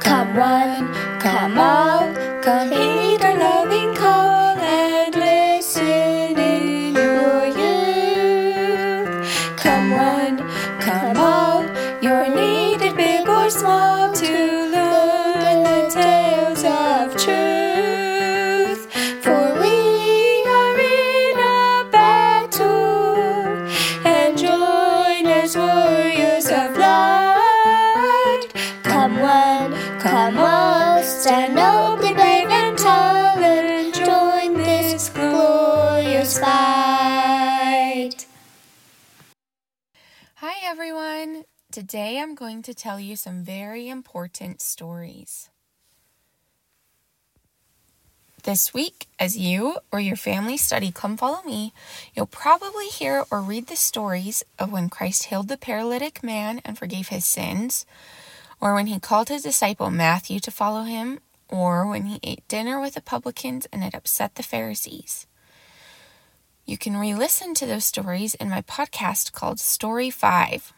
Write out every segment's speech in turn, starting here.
Come one, come all, come heed Today I'm going to tell you some very important stories. This week, as you or your family study Come Follow Me, you'll probably hear or read the stories of when Christ healed the paralytic man and forgave his sins, or when he called his disciple Matthew to follow him, or when he ate dinner with the publicans and it upset the Pharisees. You can re listen to those stories in my podcast called Story 5.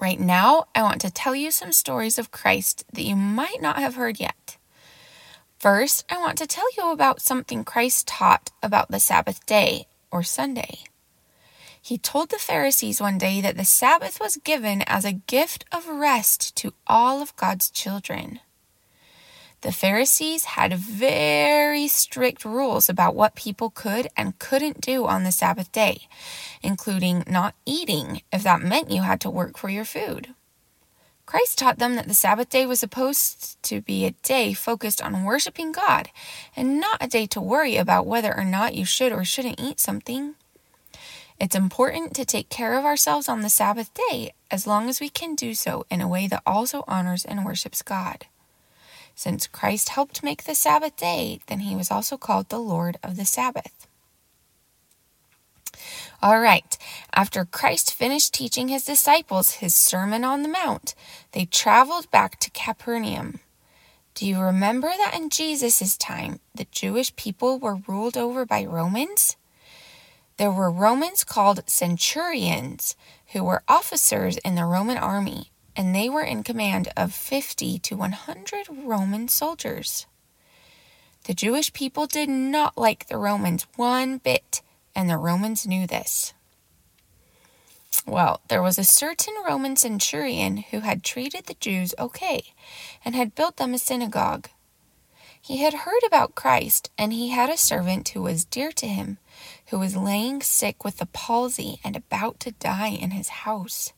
Right now, I want to tell you some stories of Christ that you might not have heard yet. First, I want to tell you about something Christ taught about the Sabbath day, or Sunday. He told the Pharisees one day that the Sabbath was given as a gift of rest to all of God's children. The Pharisees had very strict rules about what people could and couldn't do on the Sabbath day, including not eating if that meant you had to work for your food. Christ taught them that the Sabbath day was supposed to be a day focused on worshiping God and not a day to worry about whether or not you should or shouldn't eat something. It's important to take care of ourselves on the Sabbath day as long as we can do so in a way that also honors and worships God. Since Christ helped make the Sabbath day, then he was also called the Lord of the Sabbath. All right, after Christ finished teaching his disciples his Sermon on the Mount, they traveled back to Capernaum. Do you remember that in Jesus' time, the Jewish people were ruled over by Romans? There were Romans called centurions, who were officers in the Roman army, and they were in command of 50 to 100 Roman soldiers. The Jewish people did not like the Romans one bit, and the Romans knew this. Well, there was a certain Roman centurion who had treated the Jews okay and had built them a synagogue. He had heard about Christ, and he had a servant who was dear to him, who was laying sick with the palsy and about to die in his house.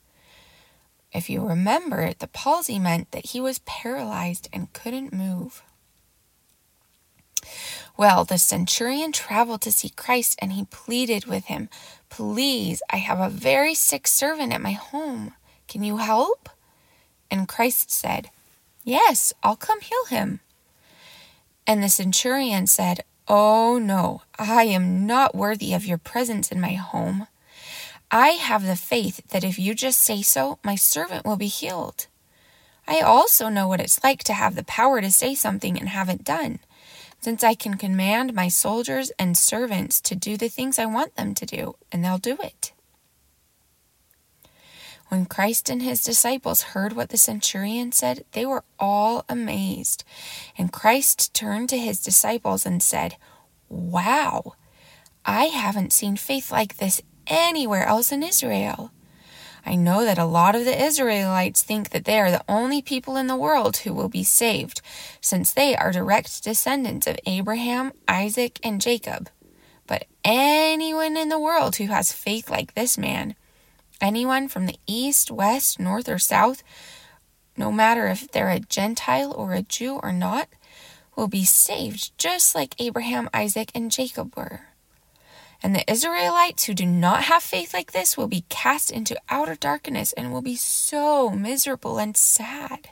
If you remember, the palsy meant that he was paralyzed and couldn't move. Well, the centurion traveled to see Christ and he pleaded with him, Please, I have a very sick servant at my home. Can you help? And Christ said, Yes, I'll come heal him. And the centurion said, Oh no, I am not worthy of your presence in my home. I have the faith that if you just say so, my servant will be healed. I also know what it's like to have the power to say something and have it done, since I can command my soldiers and servants to do the things I want them to do, and they'll do it. When Christ and his disciples heard what the centurion said, they were all amazed. And Christ turned to his disciples and said, Wow, I haven't seen faith like this anywhere else in Israel. I know that a lot of the Israelites think that they are the only people in the world who will be saved, since they are direct descendants of Abraham, Isaac, and Jacob. But anyone in the world who has faith like this man, anyone from the east, west, north, or south, no matter if they're a Gentile or a Jew or not, will be saved just like Abraham, Isaac, and Jacob were. And the Israelites who do not have faith like this will be cast into outer darkness and will be so miserable and sad.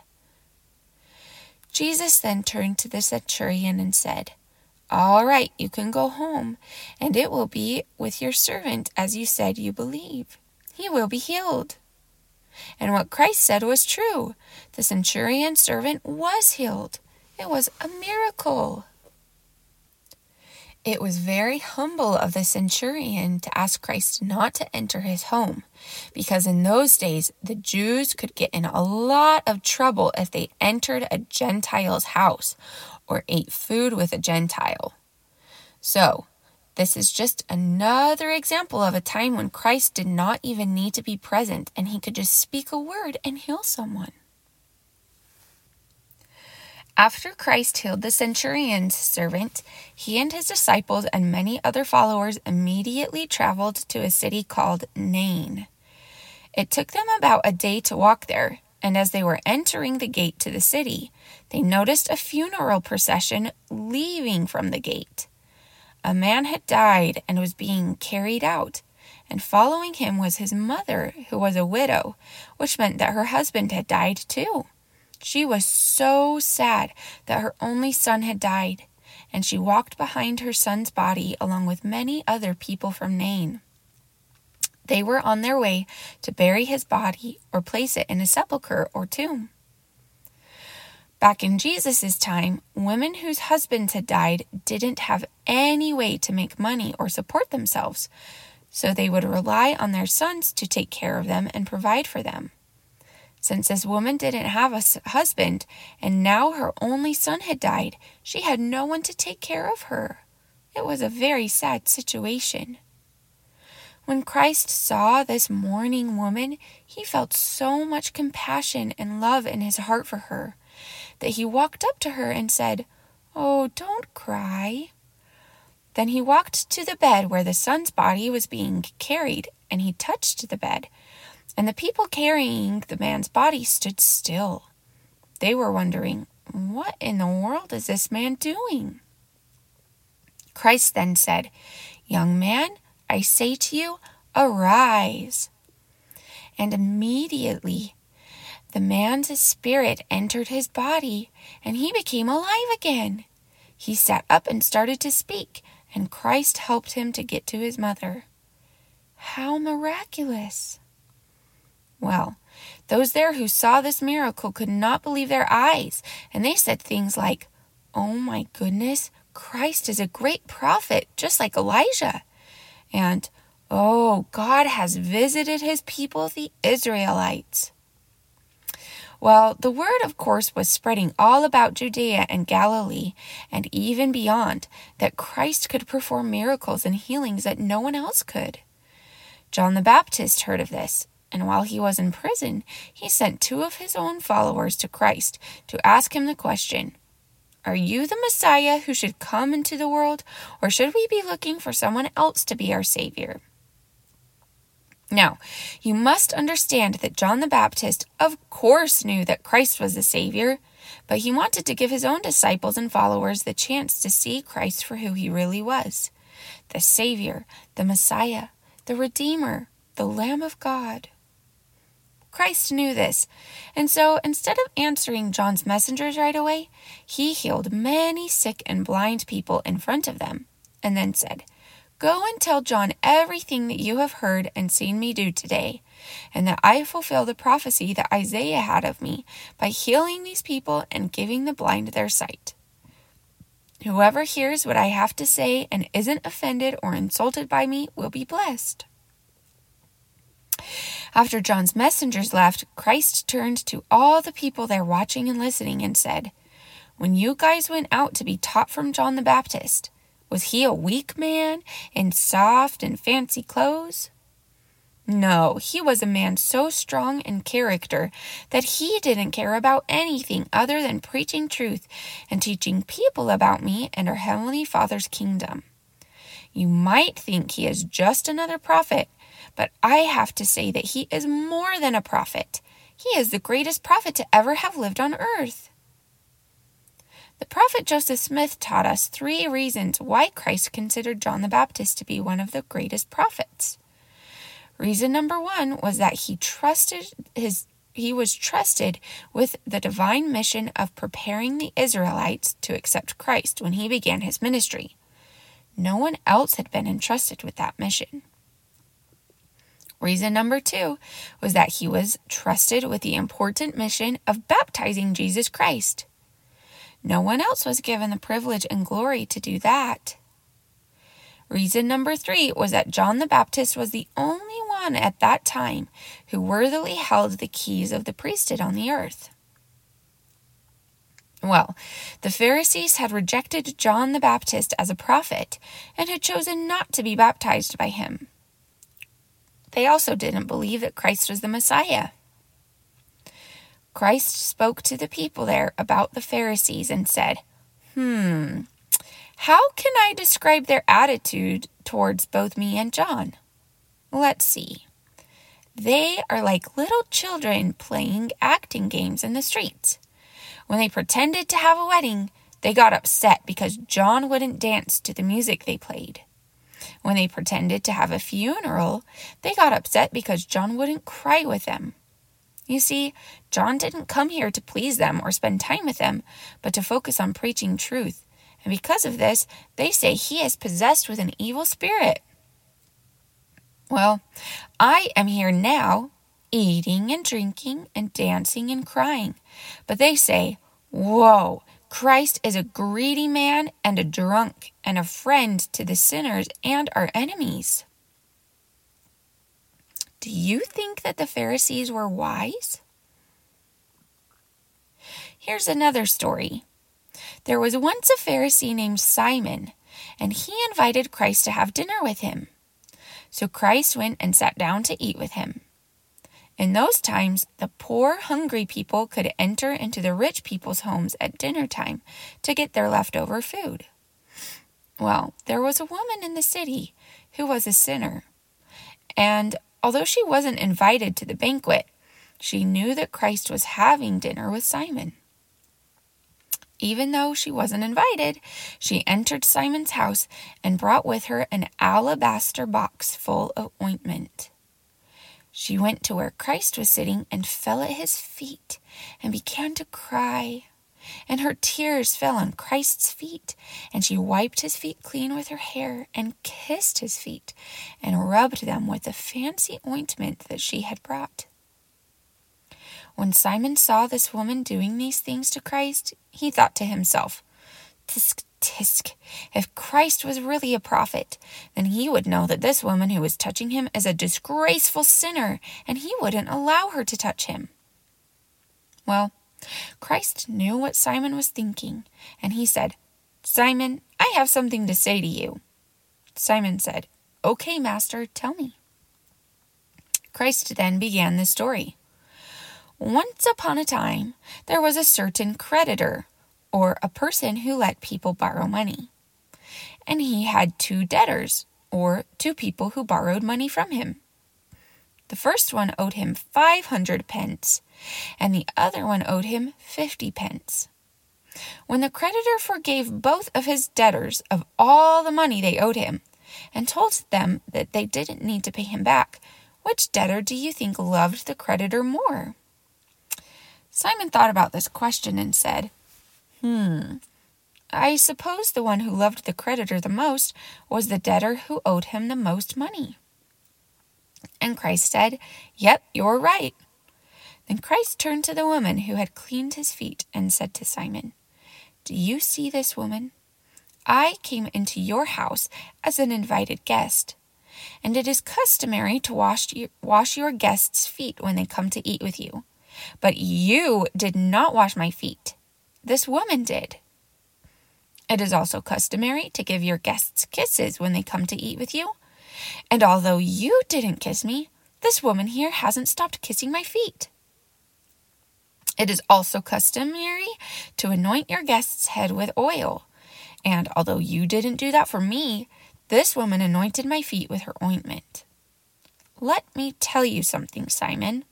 Jesus then turned to the centurion and said, All right, you can go home, and it will be with your servant as you said you believe. He will be healed. And what Christ said was true. The centurion's servant was healed. It was a miracle. It was very humble of the centurion to ask Christ not to enter his home, because in those days the Jews could get in a lot of trouble if they entered a Gentile's house or ate food with a Gentile. So, this is just another example of a time when Christ did not even need to be present and he could just speak a word and heal someone. After Christ healed the centurion's servant, he and his disciples and many other followers immediately traveled to a city called Nain. It took them about a day to walk there, and as they were entering the gate to the city, they noticed a funeral procession leaving from the gate. A man had died and was being carried out, and following him was his mother, who was a widow, which meant that her husband had died too. She was so sad that her only son had died, and she walked behind her son's body along with many other people from Nain. They were on their way to bury his body or place it in a sepulchre or tomb. Back in Jesus' time, women whose husbands had died didn't have any way to make money or support themselves, so they would rely on their sons to take care of them and provide for them. Since this woman didn't have a husband, and now her only son had died, she had no one to take care of her. It was a very sad situation. When Christ saw this mourning woman, he felt so much compassion and love in his heart for her that he walked up to her and said, Oh, don't cry. Then he walked to the bed where the son's body was being carried, and he touched the bed and the people carrying the man's body stood still. They were wondering, What in the world is this man doing? Christ then said, Young man, I say to you, arise. And immediately the man's spirit entered his body, and he became alive again. He sat up and started to speak, and Christ helped him to get to his mother. How miraculous! Well, those there who saw this miracle could not believe their eyes, and they said things like, Oh my goodness, Christ is a great prophet, just like Elijah. And, Oh, God has visited his people, the Israelites. Well, the word, of course, was spreading all about Judea and Galilee, and even beyond, that Christ could perform miracles and healings that no one else could. John the Baptist heard of this, and while he was in prison, he sent two of his own followers to Christ to ask him the question Are you the Messiah who should come into the world, or should we be looking for someone else to be our Savior? Now, you must understand that John the Baptist, of course, knew that Christ was the Savior, but he wanted to give his own disciples and followers the chance to see Christ for who he really was the Savior, the Messiah, the Redeemer, the Lamb of God. Christ knew this, and so instead of answering John's messengers right away, he healed many sick and blind people in front of them, and then said, Go and tell John everything that you have heard and seen me do today, and that I fulfill the prophecy that Isaiah had of me by healing these people and giving the blind their sight. Whoever hears what I have to say and isn't offended or insulted by me will be blessed. After John's messengers left, Christ turned to all the people there watching and listening and said, When you guys went out to be taught from John the Baptist, was he a weak man in soft and fancy clothes? No, he was a man so strong in character that he didn't care about anything other than preaching truth and teaching people about me and our Heavenly Father's kingdom. You might think he is just another prophet, but I have to say that he is more than a prophet. He is the greatest prophet to ever have lived on earth. The prophet Joseph Smith taught us three reasons why Christ considered John the Baptist to be one of the greatest prophets. Reason number 1 was that he trusted his he was trusted with the divine mission of preparing the Israelites to accept Christ when he began his ministry. No one else had been entrusted with that mission. Reason number two was that he was trusted with the important mission of baptizing Jesus Christ. No one else was given the privilege and glory to do that. Reason number three was that John the Baptist was the only one at that time who worthily held the keys of the priesthood on the earth. Well, the Pharisees had rejected John the Baptist as a prophet and had chosen not to be baptized by him. They also didn't believe that Christ was the Messiah. Christ spoke to the people there about the Pharisees and said, Hmm, how can I describe their attitude towards both me and John? Let's see. They are like little children playing acting games in the streets. When they pretended to have a wedding, they got upset because John wouldn't dance to the music they played. When they pretended to have a funeral, they got upset because John wouldn't cry with them. You see, John didn't come here to please them or spend time with them, but to focus on preaching truth. And because of this, they say he is possessed with an evil spirit. Well, I am here now eating and drinking and dancing and crying. But they say, Whoa, Christ is a greedy man and a drunk and a friend to the sinners and our enemies. Do you think that the Pharisees were wise? Here's another story. There was once a Pharisee named Simon, and he invited Christ to have dinner with him. So Christ went and sat down to eat with him. In those times, the poor, hungry people could enter into the rich people's homes at dinner time to get their leftover food. Well, there was a woman in the city who was a sinner. And although she wasn't invited to the banquet, she knew that Christ was having dinner with Simon. Even though she wasn't invited, she entered Simon's house and brought with her an alabaster box full of ointment. She went to where Christ was sitting and fell at his feet and began to cry. And her tears fell on Christ's feet, and she wiped his feet clean with her hair and kissed his feet and rubbed them with the fancy ointment that she had brought. When Simon saw this woman doing these things to Christ, he thought to himself, Tisk, tisk, if Christ was really a prophet, then he would know that this woman who was touching him is a disgraceful sinner, and he wouldn't allow her to touch him. Well, Christ knew what Simon was thinking, and he said, Simon, I have something to say to you. Simon said, Okay, Master, tell me. Christ then began the story. Once upon a time, there was a certain creditor or a person who let people borrow money. And he had two debtors, or two people who borrowed money from him. The first one owed him 500 pence, and the other one owed him 50 pence. When the creditor forgave both of his debtors of all the money they owed him, and told them that they didn't need to pay him back, which debtor do you think loved the creditor more? Simon thought about this question and said, Hmm. I suppose the one who loved the creditor the most was the debtor who owed him the most money. And Christ said, Yep, you're right. Then Christ turned to the woman who had cleaned his feet and said to Simon, Do you see this woman? I came into your house as an invited guest, and it is customary to wash your, wash your guests' feet when they come to eat with you. But you did not wash my feet. This woman did. It is also customary to give your guests kisses when they come to eat with you. And although you didn't kiss me, this woman here hasn't stopped kissing my feet. It is also customary to anoint your guest's head with oil. And although you didn't do that for me, this woman anointed my feet with her ointment. Let me tell you something, Simon.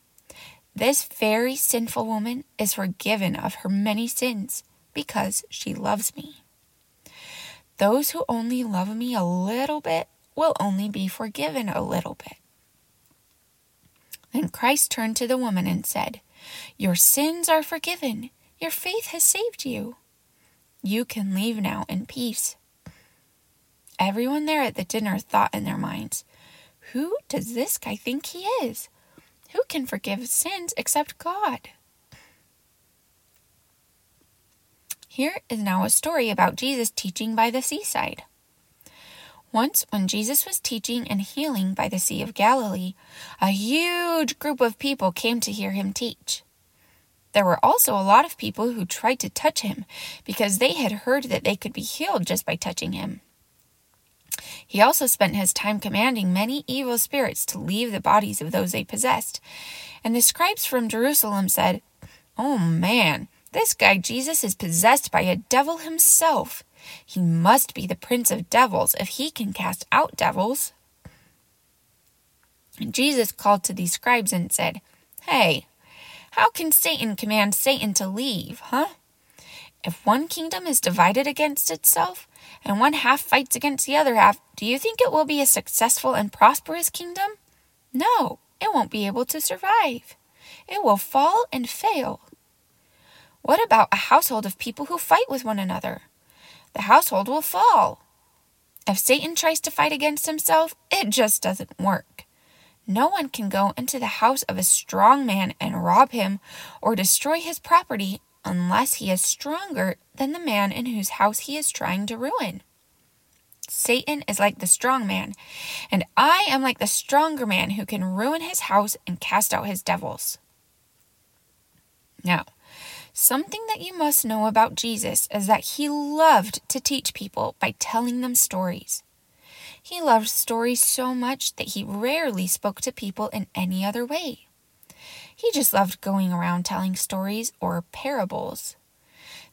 This very sinful woman is forgiven of her many sins because she loves me. Those who only love me a little bit will only be forgiven a little bit. Then Christ turned to the woman and said, Your sins are forgiven. Your faith has saved you. You can leave now in peace. Everyone there at the dinner thought in their minds, Who does this guy think he is? Who can forgive sins except God? Here is now a story about Jesus teaching by the seaside. Once, when Jesus was teaching and healing by the Sea of Galilee, a huge group of people came to hear him teach. There were also a lot of people who tried to touch him because they had heard that they could be healed just by touching him. He also spent his time commanding many evil spirits to leave the bodies of those they possessed. And the scribes from Jerusalem said, Oh man, this guy Jesus is possessed by a devil himself. He must be the prince of devils if he can cast out devils. And Jesus called to these scribes and said, Hey, how can Satan command Satan to leave, huh? If one kingdom is divided against itself, and one half fights against the other half, do you think it will be a successful and prosperous kingdom? No, it won't be able to survive. It will fall and fail. What about a household of people who fight with one another? The household will fall. If Satan tries to fight against himself, it just doesn't work. No one can go into the house of a strong man and rob him or destroy his property unless he is stronger than the man in whose house he is trying to ruin. Satan is like the strong man, and I am like the stronger man who can ruin his house and cast out his devils. Now, something that you must know about Jesus is that he loved to teach people by telling them stories. He loved stories so much that he rarely spoke to people in any other way. He just loved going around telling stories or parables.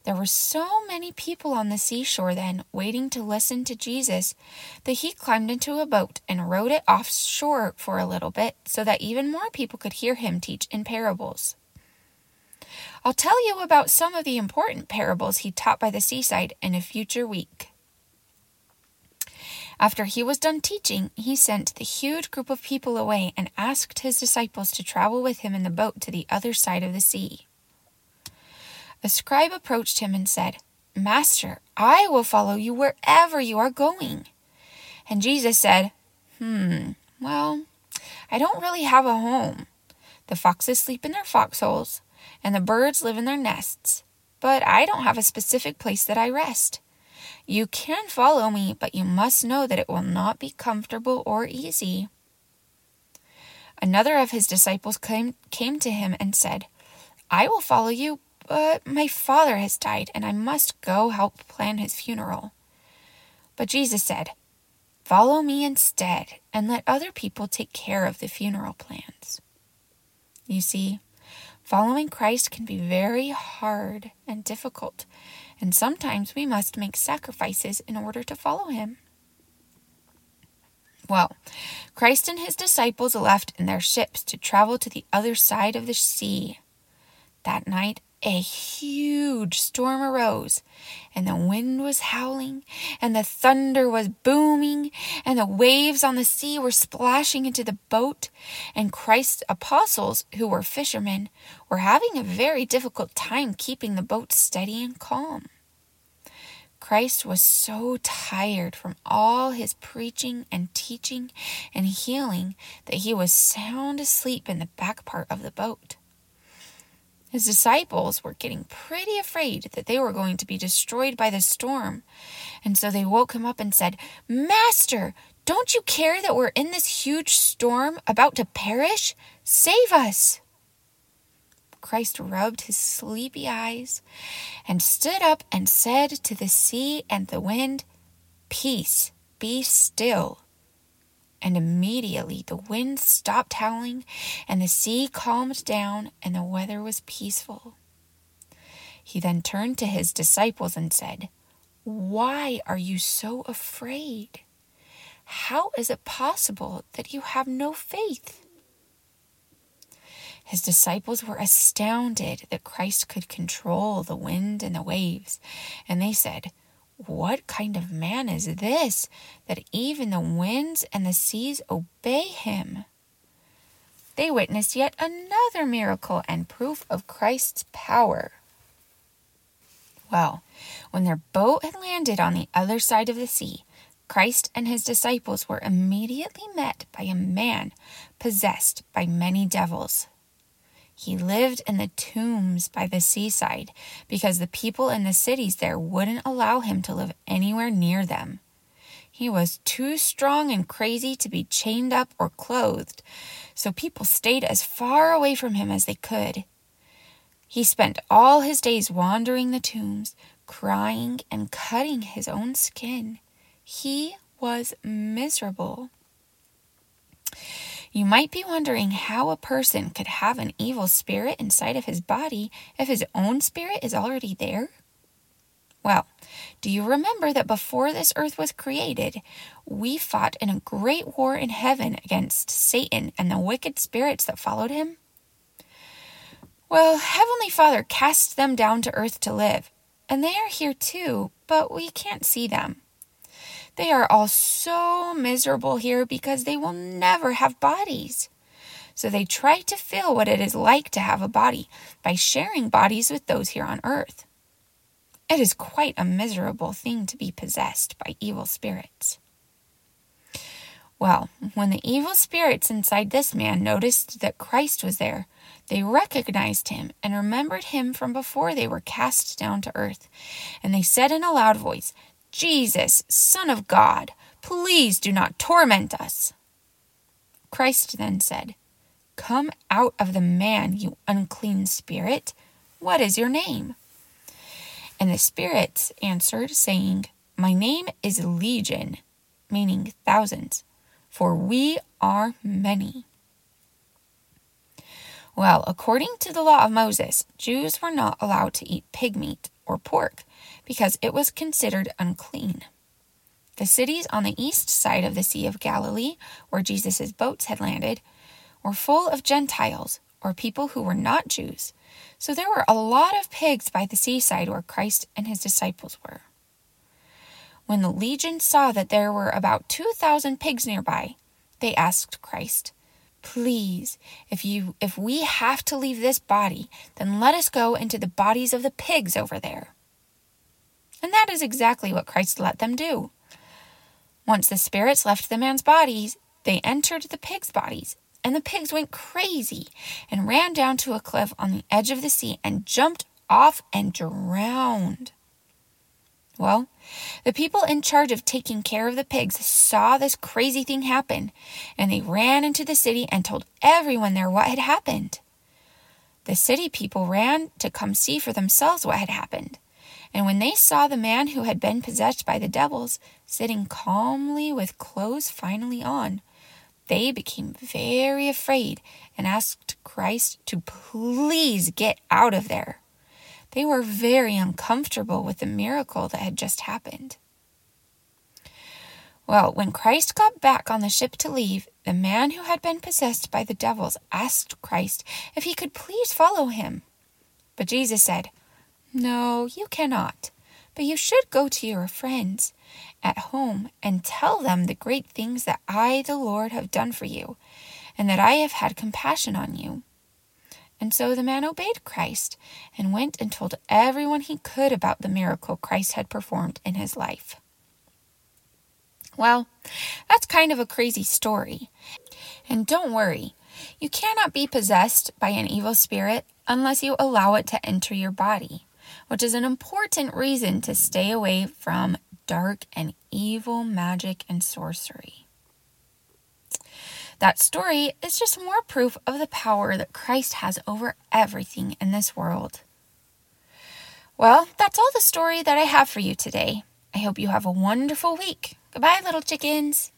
There were so many people on the seashore then waiting to listen to Jesus that he climbed into a boat and rowed it offshore for a little bit so that even more people could hear him teach in parables. I'll tell you about some of the important parables he taught by the seaside in a future week. After he was done teaching, he sent the huge group of people away and asked his disciples to travel with him in the boat to the other side of the sea. A scribe approached him and said, Master, I will follow you wherever you are going. And Jesus said, Hmm, well, I don't really have a home. The foxes sleep in their foxholes, and the birds live in their nests, but I don't have a specific place that I rest. You can follow me, but you must know that it will not be comfortable or easy. Another of his disciples came, came to him and said, I will follow you, but my father has died, and I must go help plan his funeral. But Jesus said, Follow me instead, and let other people take care of the funeral plans. You see, following Christ can be very hard and difficult and sometimes we must make sacrifices in order to follow him. Well, Christ and his disciples left in their ships to travel to the other side of the sea. That night, a huge storm arose, and the wind was howling, and the thunder was booming, and the waves on the sea were splashing into the boat, and Christ's apostles, who were fishermen, were having a very difficult time keeping the boat steady and calm. Christ was so tired from all his preaching and teaching and healing that he was sound asleep in the back part of the boat. His disciples were getting pretty afraid that they were going to be destroyed by the storm, and so they woke him up and said, Master, don't you care that we're in this huge storm about to perish? Save us! Christ rubbed his sleepy eyes and stood up and said to the sea and the wind, Peace, be still. And immediately the wind stopped howling, and the sea calmed down, and the weather was peaceful. He then turned to his disciples and said, Why are you so afraid? How is it possible that you have no faith? His disciples were astounded that Christ could control the wind and the waves, and they said, what kind of man is this that even the winds and the seas obey him? They witnessed yet another miracle and proof of Christ's power. Well, when their boat had landed on the other side of the sea, Christ and his disciples were immediately met by a man possessed by many devils. He lived in the tombs by the seaside because the people in the cities there wouldn't allow him to live anywhere near them. He was too strong and crazy to be chained up or clothed, so people stayed as far away from him as they could. He spent all his days wandering the tombs, crying and cutting his own skin. He was miserable. You might be wondering how a person could have an evil spirit inside of his body if his own spirit is already there. Well, do you remember that before this earth was created, we fought in a great war in heaven against Satan and the wicked spirits that followed him? Well, Heavenly Father cast them down to earth to live, and they are here too, but we can't see them. They are all so miserable here because they will never have bodies. So they try to feel what it is like to have a body by sharing bodies with those here on earth. It is quite a miserable thing to be possessed by evil spirits. Well, when the evil spirits inside this man noticed that Christ was there, they recognized him and remembered him from before they were cast down to earth. And they said in a loud voice, Jesus, Son of God, please do not torment us. Christ then said, Come out of the man, you unclean spirit. What is your name? And the spirits answered, saying, My name is Legion, meaning thousands, for we are many. Well, according to the law of Moses, Jews were not allowed to eat pig meat or pork because it was considered unclean. The cities on the east side of the Sea of Galilee, where Jesus' boats had landed, were full of Gentiles, or people who were not Jews. So there were a lot of pigs by the seaside where Christ and his disciples were. When the legion saw that there were about 2,000 pigs nearby, they asked Christ, Please, if you if we have to leave this body, then let us go into the bodies of the pigs over there. And that is exactly what Christ let them do. Once the spirits left the man's bodies, they entered the pigs' bodies, and the pigs went crazy and ran down to a cliff on the edge of the sea and jumped off and drowned. Well, the people in charge of taking care of the pigs saw this crazy thing happen, and they ran into the city and told everyone there what had happened. The city people ran to come see for themselves what had happened. And when they saw the man who had been possessed by the devils sitting calmly with clothes finally on, they became very afraid and asked Christ to please get out of there. They were very uncomfortable with the miracle that had just happened. Well, when Christ got back on the ship to leave, the man who had been possessed by the devils asked Christ if he could please follow him. But Jesus said, no, you cannot. But you should go to your friends at home and tell them the great things that I, the Lord, have done for you, and that I have had compassion on you. And so the man obeyed Christ and went and told everyone he could about the miracle Christ had performed in his life. Well, that's kind of a crazy story. And don't worry, you cannot be possessed by an evil spirit unless you allow it to enter your body which is an important reason to stay away from dark and evil magic and sorcery. That story is just more proof of the power that Christ has over everything in this world. Well, that's all the story that I have for you today. I hope you have a wonderful week. Goodbye, little chickens.